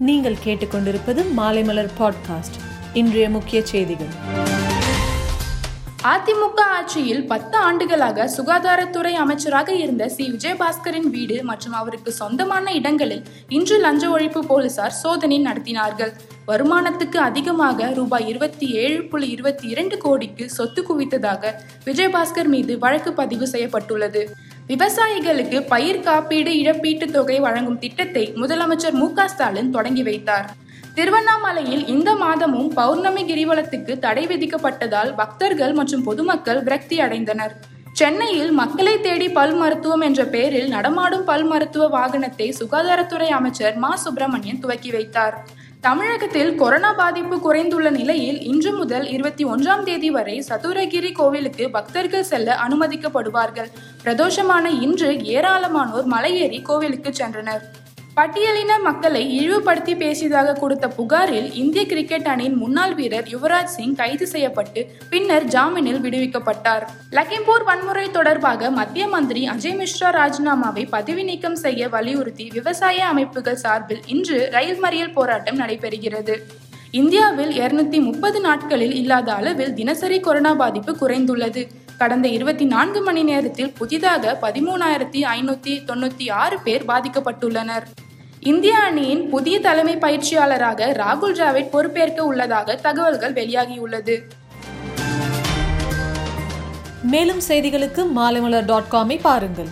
நீங்கள் கேட்டுக்கொண்டிருப்பது மாலைமலர் பாட்காஸ்ட் இன்றைய முக்கிய செய்திகள். அதிமுக ஆட்சியில் பத்து ஆண்டுகளாக சுகாதாரத்துறை அமைச்சராக இருந்த சி. விஜயபாஸ்கரின் வீடு மற்றும் அவருக்கு சொந்தமான இடங்களில் இன்று லஞ்ச ஒழிப்பு போலீசார் சோதனை நடத்தினார்கள். வருமானத்துக்கு அதிகமாக ரூபாய் இருபத்தி ஏழு புள்ளி இருபத்தி இரண்டு கோடிக்கு சொத்து குவித்ததாக விஜயபாஸ்கர் மீது வழக்கு பதிவு செய்யப்பட்டுள்ளது. விவசாயிகளுக்கு பயிர் காப்பீடு இழப்பீட்டுத் தொகை வழங்கும் திட்டத்தை முதலமைச்சர் மு க ஸ்டாலின் தொடங்கி வைத்தார். திருவண்ணாமலையில் இந்த மாதமும் பௌர்ணமி கிரிவலத்துக்கு தடை விதிக்கப்பட்டதால் பக்தர்கள் மற்றும் பொதுமக்கள் விரக்தி அடைந்தனர். சென்னையில் மக்களை தேடி பல் மருத்துவம் என்ற பெயரில் நடமாடும் பல் மருத்துவ வாகனத்தை சுகாதாரத்துறை அமைச்சர் மா. சுப்பிரமணியன் துவக்கி வைத்தார். தமிழகத்தில் கொரோனா பாதிப்பு குறைந்துள்ள நிலையில் இன்று முதல் இருபத்தி ஒன்றாம் தேதி வரை சதுரகிரி கோவிலுக்கு பக்தர்கள் செல்ல அனுமதிக்கப்படுவார்கள். பிரதோஷமான இன்று ஏராளமானோர் மலையேறி கோவிலுக்கு சென்றனர். பட்டியலின மக்களை இழிவுபடுத்தி பேசியதாக கொடுத்த புகாரில் இந்திய கிரிக்கெட் அணியின் முன்னாள் வீரர் யுவராஜ் சிங் கைது செய்யப்பட்டு பின்னர் ஜாமீனில் விடுவிக்கப்பட்டார். லக்கிம்பூர் வன்முறை தொடர்பாக மத்திய மந்திரி அஜய் மிஸ்ரா ராஜினாமாவை பதவி நீக்கம் செய்ய வலியுறுத்தி விவசாய அமைப்புகள் சார்பில் இன்று ரயில் மறியல் போராட்டம் நடைபெறுகிறது. இந்தியாவில் இருநூத்தி முப்பது நாட்களில் இல்லாத அளவில் தினசரி கொரோனா பாதிப்பு குறைந்துள்ளது. கடந்த இருபத்தி நான்கு மணி நேரத்தில் புதிதாக பதிமூணாயிரத்தி ஐநூத்தி தொண்ணூத்தி ஆறு பேர் பாதிக்கப்பட்டுள்ளனர். இந்திய அணியின் புதிய தலைமை பயிற்சியாளராக ராகுல் டிராவிட் பொறுப்பேற்க உள்ளதாக தகவல்கள் வெளியாகியுள்ளது. மேலும் செய்திகளுக்கு மாலைமலர் டாட் காமை பாருங்கள்.